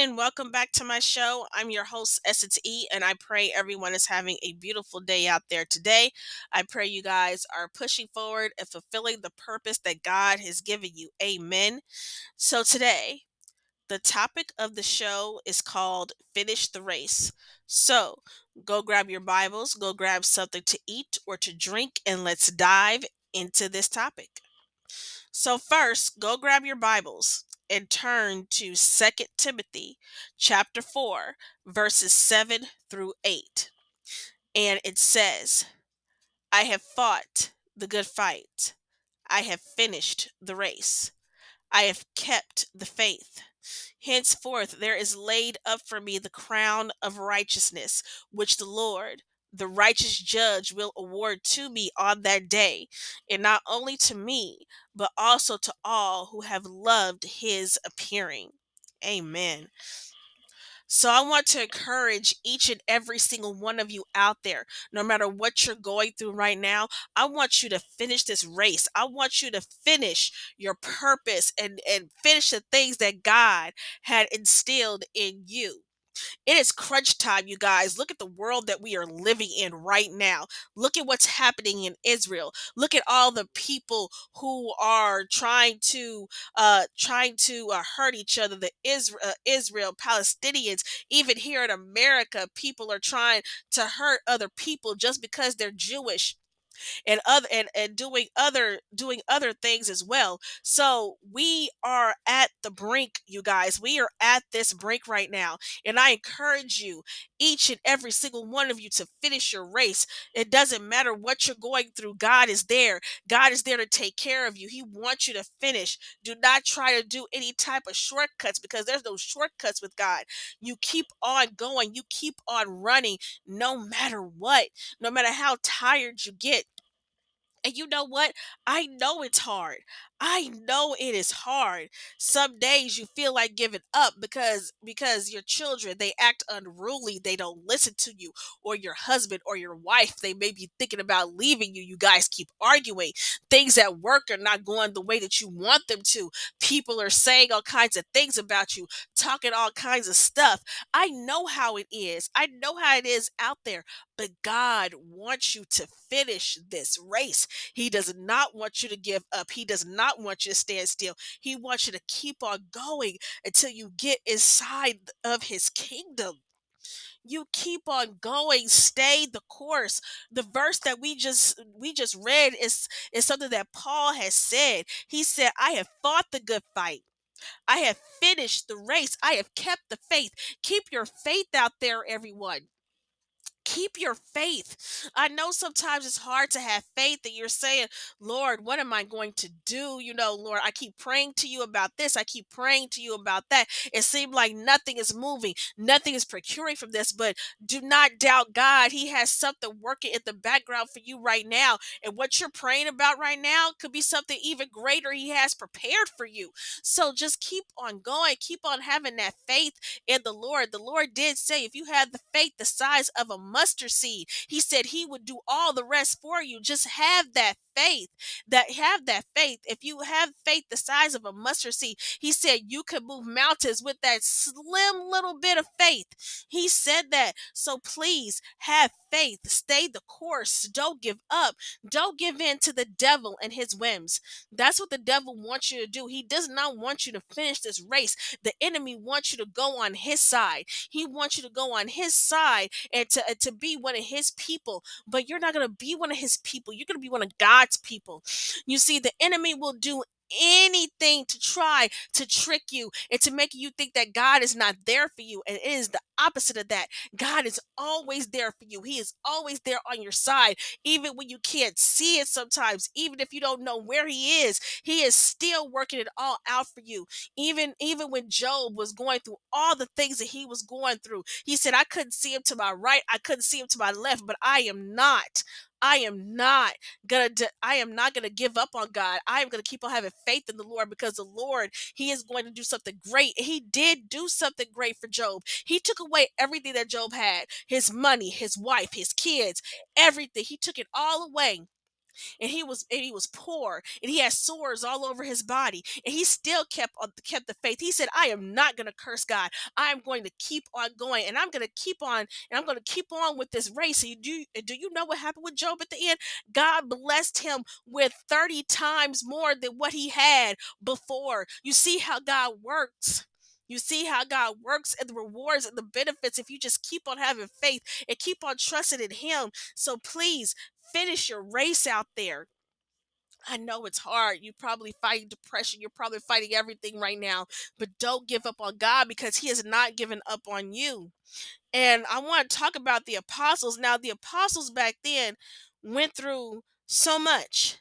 And welcome back to my show. I'm your host, Essence E, and I pray everyone is having a beautiful day out there today. I pray you guys are pushing forward and fulfilling the purpose that God has given you. Amen. So, today, the topic of the show is called Finish the Race. So, go grab your Bibles, go grab something to eat or to drink, and let's dive into this topic. So, first, go grab your Bibles and turn to Second Timothy chapter 4, verses 7 through 8. And it says, I have fought the good fight. I have finished the race. I have kept the faith. Henceforth there is laid up for me the crown of righteousness, which the Lord, the righteous judge will award to me on that day, and not only to me, but also to all who have loved his appearing. Amen. So I want to encourage each and every single one of you out there, no matter what you're going through right now, I want you to finish this race. I want you to finish your purpose and, and finish the things that God had instilled in you. It is crunch time, you guys. Look at the world that we are living in right now. Look at what's happening in Israel. Look at all the people who are trying to uh trying to uh, hurt each other. The Israel, uh, Israel, Palestinians, even here in America, people are trying to hurt other people just because they're Jewish and other and, and doing other doing other things as well. So we are at the brink you guys. We are at this brink right now and i encourage you each and every single one of you to finish your race. It doesn't matter what you're going through god is there. God is there to take care of you. He wants you to finish. Do not try to do any type of shortcuts because there's no shortcuts with god. You keep on going. You keep on running no matter what no matter how tired you get and you know what? I know it's hard. I know it is hard. Some days you feel like giving up because because your children they act unruly, they don't listen to you, or your husband or your wife they may be thinking about leaving you. You guys keep arguing. Things at work are not going the way that you want them to. People are saying all kinds of things about you, talking all kinds of stuff. I know how it is. I know how it is out there, but God wants you to finish this race. He does not want you to give up. He does not want you to stand still. He wants you to keep on going until you get inside of his kingdom. You keep on going stay the course. The verse that we just we just read is is something that paul has said. He said i have fought the good fight. I have finished the race. I have kept the faith. Keep your faith out there everyone keep your faith. I know sometimes it's hard to have faith that you're saying, Lord, what am I going to do? You know, Lord, I keep praying to you about this. I keep praying to you about that. It seems like nothing is moving, nothing is procuring from this, but do not doubt God. He has something working in the background for you right now. And what you're praying about right now could be something even greater He has prepared for you. So just keep on going, keep on having that faith in the Lord. The Lord did say, if you have the faith the size of a mustard seed. He said he would do all the rest for you. Just have that faith. That have that faith. If you have faith the size of a mustard seed, he said you could move mountains with that slim little bit of faith. He said that. So please have faith. Stay the course. Don't give up. Don't give in to the devil and his whims. That's what the devil wants you to do. He does not want you to finish this race. The enemy wants you to go on his side. He wants you to go on his side and to, to be one of his people. But you're not going to be one of his people. You're going to be one of God's people. You see, the enemy will do anything to try to trick you and to make you think that God is not there for you. And it is the opposite of that. God is always there for you. He is always there on your side, even when you can't see it sometimes, even if you don't know where he is, he is still working it all out for you. Even even when Job was going through all the things that he was going through, he said, I couldn't see him to my right, I couldn't see him to my left, but I am not I am not gonna I am not gonna give up on God. I am gonna keep on having faith in the Lord because the Lord He is going to do something great. He did do something great for Job. He took away everything that Job had: his money, his wife, his kids, everything. He took it all away and he was and he was poor and he had sores all over his body and he still kept kept the faith. He said i am not going to curse god. I'm going to keep on going and i'm going to keep on and i'm going to keep on with this race. And do do you know what happened with job at the end? God blessed him with 30 times more than what he had before. You see how god works you see how God works and the rewards and the benefits if you just keep on having faith and keep on trusting in Him. So please finish your race out there. I know it's hard. You're probably fighting depression. You're probably fighting everything right now. But don't give up on God because He has not given up on you. And I want to talk about the apostles. Now, the apostles back then went through so much.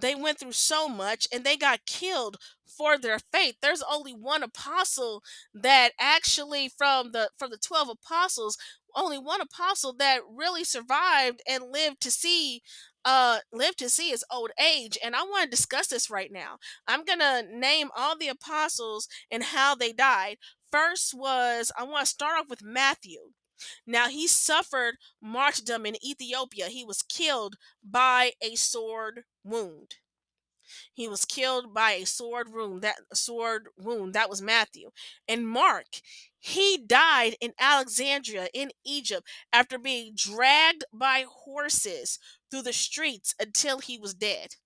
They went through so much and they got killed for their faith. There's only one apostle that actually from the from the 12 apostles, only one apostle that really survived and lived to see uh lived to see his old age and i want to discuss this right now. I'm gonna name all the apostles and how they died. First was i want to start off with matthew now he suffered martyrdom in ethiopia he was killed by a sword wound he was killed by a sword wound. That sword wound that was Matthew. And Mark, he died in Alexandria in Egypt after being dragged by horses through the streets until he was dead.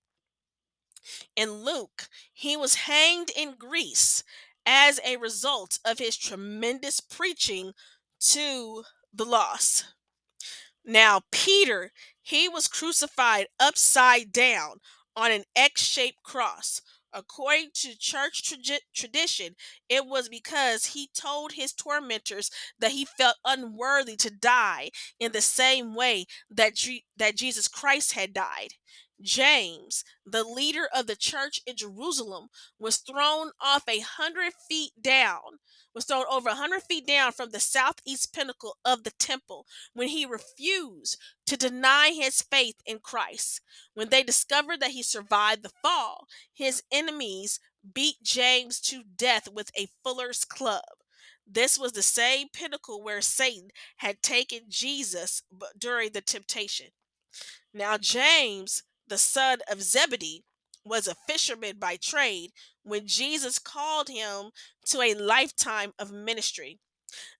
And Luke, he was hanged in Greece as a result of his tremendous preaching to the lost. Now, Peter, he was crucified upside down on an X shaped cross. According to church tra- tradition, it was because he told his tormentors that he felt unworthy to die in the same way that, G- that Jesus Christ had died. James, the leader of the church in Jerusalem, was thrown off a hundred feet down, was thrown over a hundred feet down from the southeast pinnacle of the temple when he refused to deny his faith in Christ. When they discovered that he survived the fall, his enemies beat James to death with a fuller's club. This was the same pinnacle where Satan had taken Jesus during the temptation. Now, James the son of Zebedee, was a fisherman by trade when Jesus called him to a lifetime of ministry.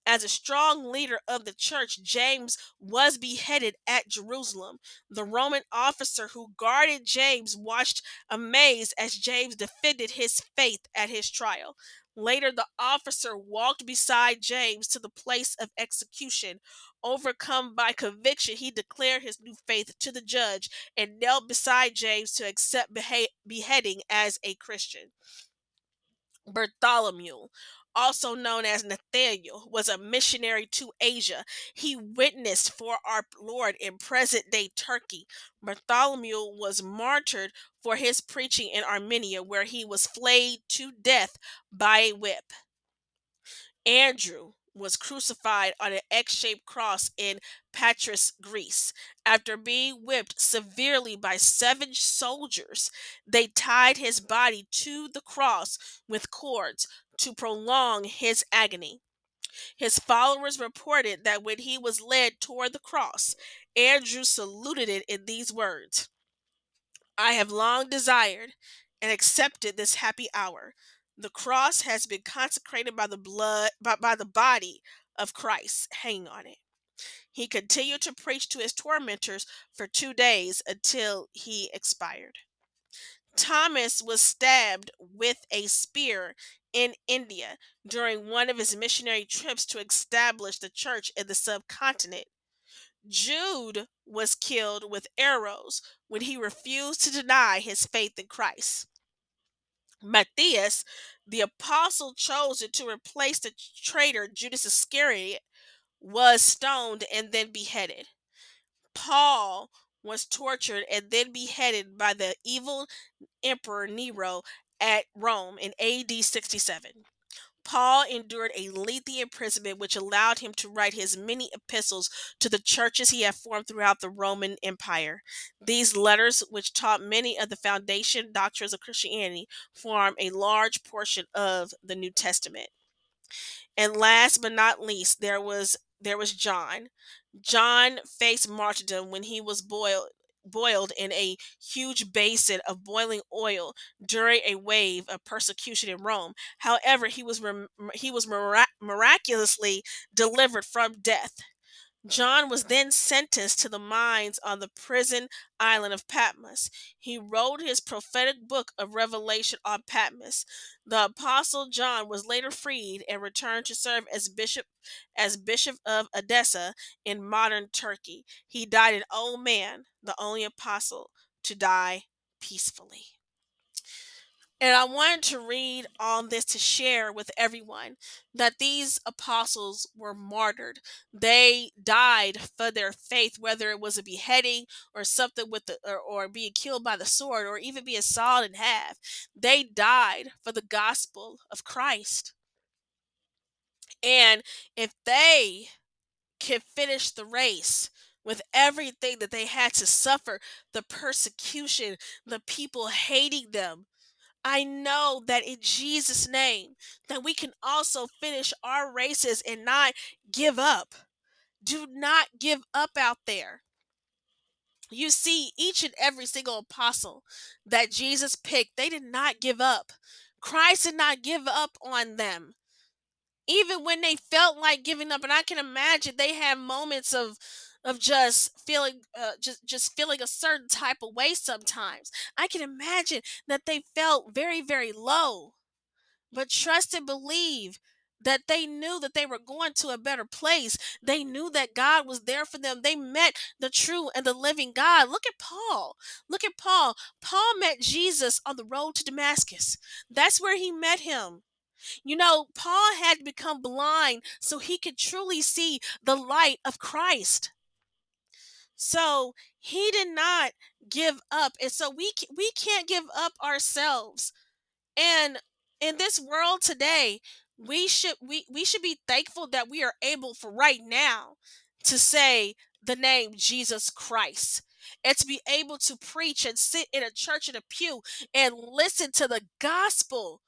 As a strong leader of the church, James was beheaded at Jerusalem. The Roman officer who guarded James watched amazed as James defended his faith at his trial. Later, the officer walked beside James to the place of execution. Overcome by conviction, he declared his new faith to the judge and knelt beside James to accept beheading as a Christian. Bartholomew, also known as Nathaniel, was a missionary to Asia. He witnessed for our Lord in present day Turkey. Bartholomew was martyred for his preaching in Armenia, where he was flayed to death by a whip. Andrew was crucified on an X shaped cross in Patras, Greece. After being whipped severely by seven soldiers, they tied his body to the cross with cords to prolong his agony. His followers reported that when he was led toward the cross, Andrew saluted it in these words I have long desired and accepted this happy hour. The cross has been consecrated by the blood by, by the body of Christ hanging on it. He continued to preach to his tormentors for two days until he expired. Thomas was stabbed with a spear in India during one of his missionary trips to establish the church in the subcontinent. Jude was killed with arrows when he refused to deny his faith in Christ. Matthias, the apostle chosen to replace the traitor Judas Iscariot, was stoned and then beheaded. Paul was tortured and then beheaded by the evil Emperor Nero at Rome in AD 67. Paul endured a lengthy imprisonment, which allowed him to write his many epistles to the churches he had formed throughout the Roman Empire. These letters, which taught many of the foundation doctrines of Christianity, form a large portion of the New Testament. And last but not least, there was there was John. John faced martyrdom when he was boiled boiled in a huge basin of boiling oil during a wave of persecution in Rome. However, he was he was mirac- miraculously delivered from death. John was then sentenced to the mines on the prison island of Patmos. He wrote his prophetic book of Revelation on Patmos. The apostle John was later freed and returned to serve as bishop as bishop of Edessa in modern Turkey. He died an old man, the only apostle to die peacefully. And I wanted to read on this to share with everyone that these apostles were martyred. They died for their faith, whether it was a beheading or something with the or, or being killed by the sword or even being sawed in half. They died for the gospel of Christ. And if they can finish the race with everything that they had to suffer, the persecution, the people hating them, I know that in Jesus' name that we can also finish our races and not give up. Do not give up out there. You see, each and every single apostle that Jesus picked, they did not give up. Christ did not give up on them. Even when they felt like giving up, and I can imagine they had moments of of just feeling uh, just just feeling a certain type of way sometimes i can imagine that they felt very very low but trust and believe that they knew that they were going to a better place. They knew that God was there for them. They met the true and the living God. Look at Paul. Look at Paul. Paul met Jesus on the road to Damascus. That's where he met him. You know, Paul had become blind so he could truly see the light of Christ. So he did not give up. And so we we can't give up ourselves. And in this world today, we should we, we should be thankful that we are able for right now to say the name Jesus Christ and to be able to preach and sit in a church in a pew and listen to the gospel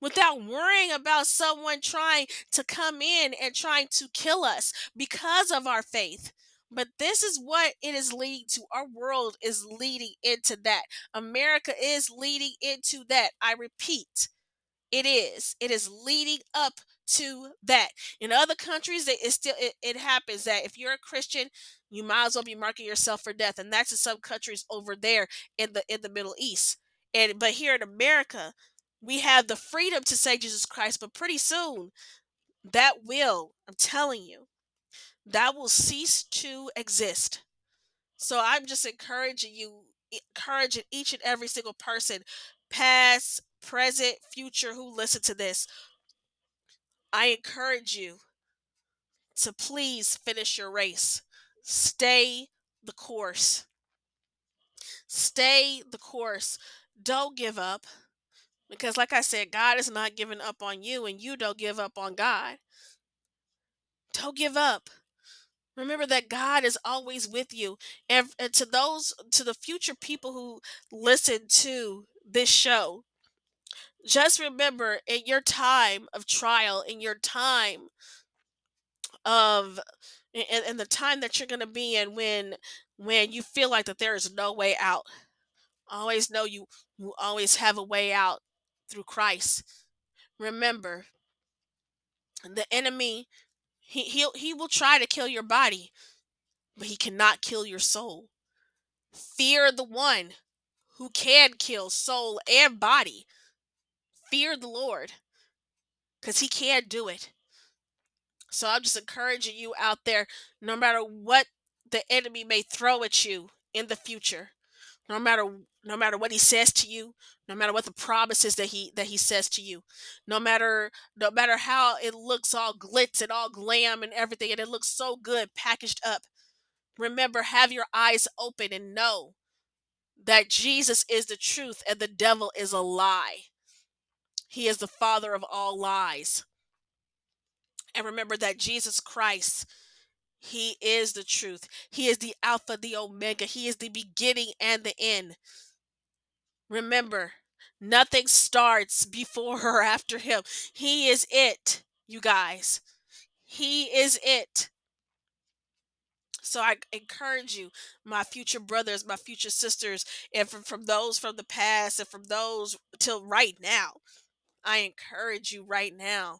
without worrying about someone trying to come in and trying to kill us because of our faith. But this is what it is leading to. Our world is leading into that. America is leading into that. I repeat, it is. It is leading up to that. In other countries, it still it, it happens that if you're a Christian, you might as well be marking yourself for death, and that's in some countries over there in the in the Middle East. And but here in America, we have the freedom to say Jesus Christ, but pretty soon that will, I'm telling you, that will cease to exist. So I'm just encouraging you, encouraging each and every single person, past, present, future, who listen to this. I encourage you to please finish your race. Stay the course. Stay the course. Don't give up. Because, like I said, God is not giving up on you, and you don't give up on God. Don't give up. Remember that God is always with you. And, and to those, to the future people who listen to this show, just remember in your time of trial, in your time of and, and the time that you're going to be in when when you feel like that there is no way out always know you you always have a way out through christ remember the enemy he he'll, he will try to kill your body but he cannot kill your soul. Fear the one who can kill soul and body. Fear the lord because he can do it. So i'm just encouraging you out there no matter what the enemy may throw at you in the future no matter no matter what he says to you no matter what the promises that he that he says to you no matter no matter how it looks all glitz and all glam and everything and it looks so good packaged up remember have your eyes open and know that jesus is the truth and the devil is a lie he is the father of all lies and remember that jesus christ he is the truth. He is the Alpha, the Omega. He is the beginning and the end. Remember, nothing starts before or after him. He is it, you guys. He is it. So I encourage you, my future brothers, my future sisters, and from, from those from the past and from those till right now, I encourage you right now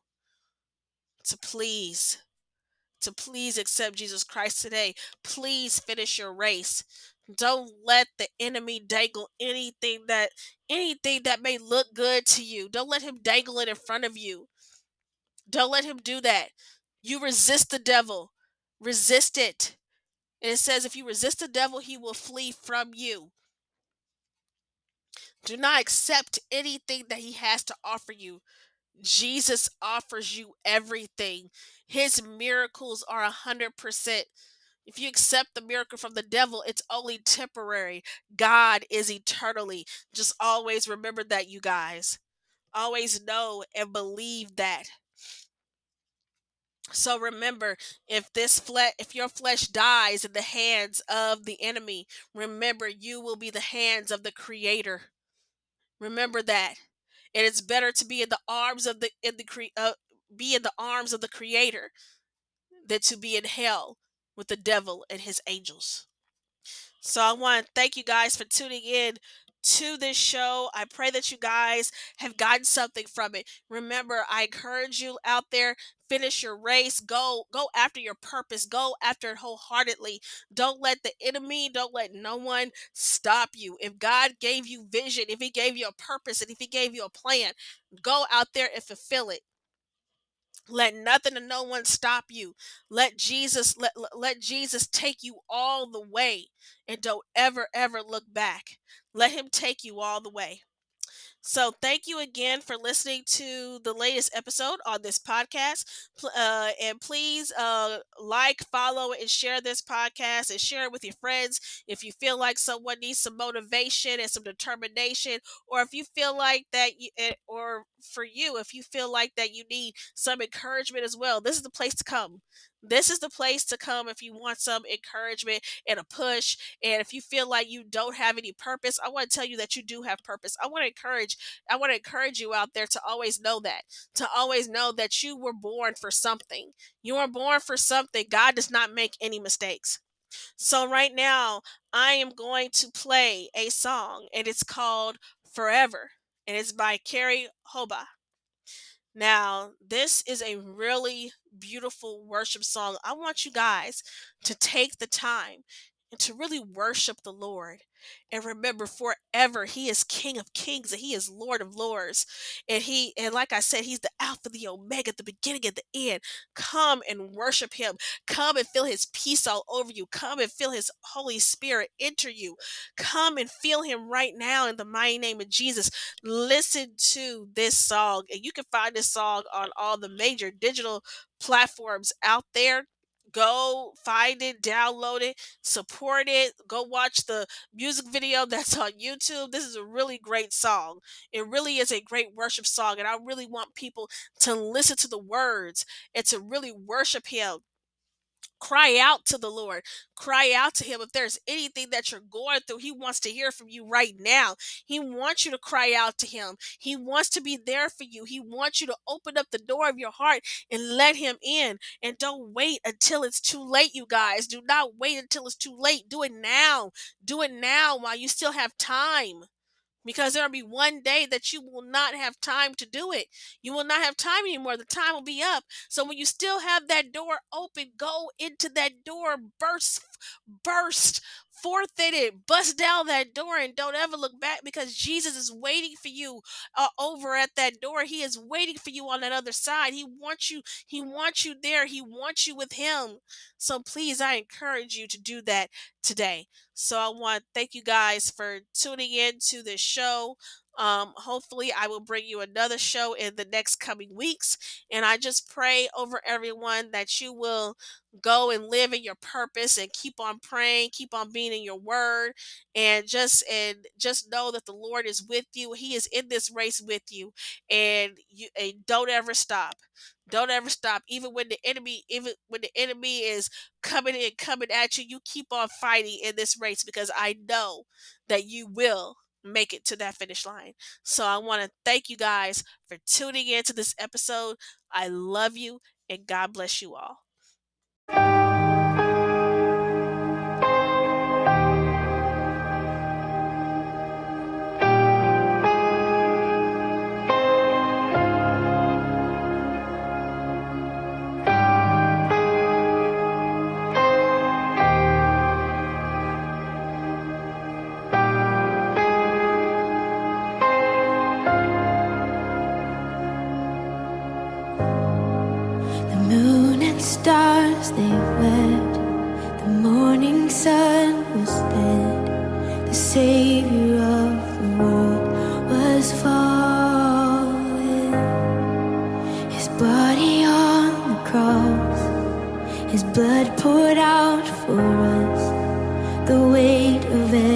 to please to please accept Jesus Christ today. Please finish your race. Don't let the enemy dangle anything that anything that may look good to you. Don't let him dangle it in front of you. Don't let him do that. You resist the devil. Resist it. And it says if you resist the devil, he will flee from you. Do not accept anything that he has to offer you. Jesus offers you everything. His miracles are a hundred percent. If you accept the miracle from the devil, it's only temporary. God is eternally. Just always remember that, you guys. Always know and believe that. So remember, if this flesh, if your flesh dies in the hands of the enemy, remember you will be the hands of the Creator. Remember that. And it's better to be in the arms of the in the cre- uh, be in the arms of the Creator than to be in hell with the devil and his angels. So I want to thank you guys for tuning in to this show. I pray that you guys have gotten something from it. Remember, I encourage you out there finish your race go go after your purpose go after it wholeheartedly don't let the enemy don't let no one stop you if god gave you vision if he gave you a purpose and if he gave you a plan go out there and fulfill it let nothing and no one stop you. Let jesus let, let jesus take you all the way and don't ever ever look back. Let him take you all the way so, thank you again for listening to the latest episode on this podcast. Uh, and please uh, like, follow, and share this podcast and share it with your friends if you feel like someone needs some motivation and some determination, or if you feel like that, you, eh, or for you, if you feel like that you need some encouragement as well. This is the place to come this is the place to come if you want some encouragement and a push. And if you feel like you don't have any purpose, I want to tell you that you do have purpose. I want to encourage, I want to encourage you out there to always know that, to always know that you were born for something. You were born for something. God does not make any mistakes. So right now, I am going to play a song, and it's called Forever, and it's by Kari Jobe. Now, this is a really beautiful worship song. I want you guys to take the time and to really worship the Lord. And remember forever he is King of Kings and he is Lord of Lords. And he and like I said, he's the Alpha, the Omega, the beginning and the end. Come and worship him. Come and feel his peace all over you. Come and feel his Holy Spirit enter you. Come and feel him right now in the mighty name of Jesus. Listen to this song. And you can find this song on all the major digital platforms out there go find it, download it, support it, go watch the music video that's on YouTube. This is a really great song. It really is a great worship song, and I really want people to listen to the words and to really worship Him Cry out to the Lord. Cry out to Him. If there's anything that you're going through, He wants to hear from you right now. He wants you to cry out to Him. He wants to be there for you. He wants you to open up the door of your heart and let Him in. And don't wait until it's too late, you guys. Do not wait until it's too late. Do it now. Do it now while you still have time because there'll be one day that you will not have time to do it. You will not have time anymore. The time will be up. So when you still have that door open, go into that door, burst, burst forth in it, bust down that door, and don't ever look back because Jesus is waiting for you uh, over at that door. He is waiting for you on that other side. He wants you. He wants you there. He wants you with Him. So please, I encourage you to do that today. So I want thank you guys for tuning in to this show. Um, hopefully, I will bring you another show in the next coming weeks. And I just pray over everyone that you will go and live in your purpose and keep on praying, keep on being in your word, and just and just know that the Lord is with you. He is in this race with you, and you and don't ever stop. Don't ever stop. Even when the enemy, even when the enemy is coming in, coming at you, you keep on fighting in this race because I know that you will make it to that finish line. So I want to thank you guys for tuning in to this episode. I love you and God bless you all. they wept. The morning sun was dead. The savior of the world was fallen. His body on the cross, his blood poured out for us. The weight of it.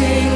see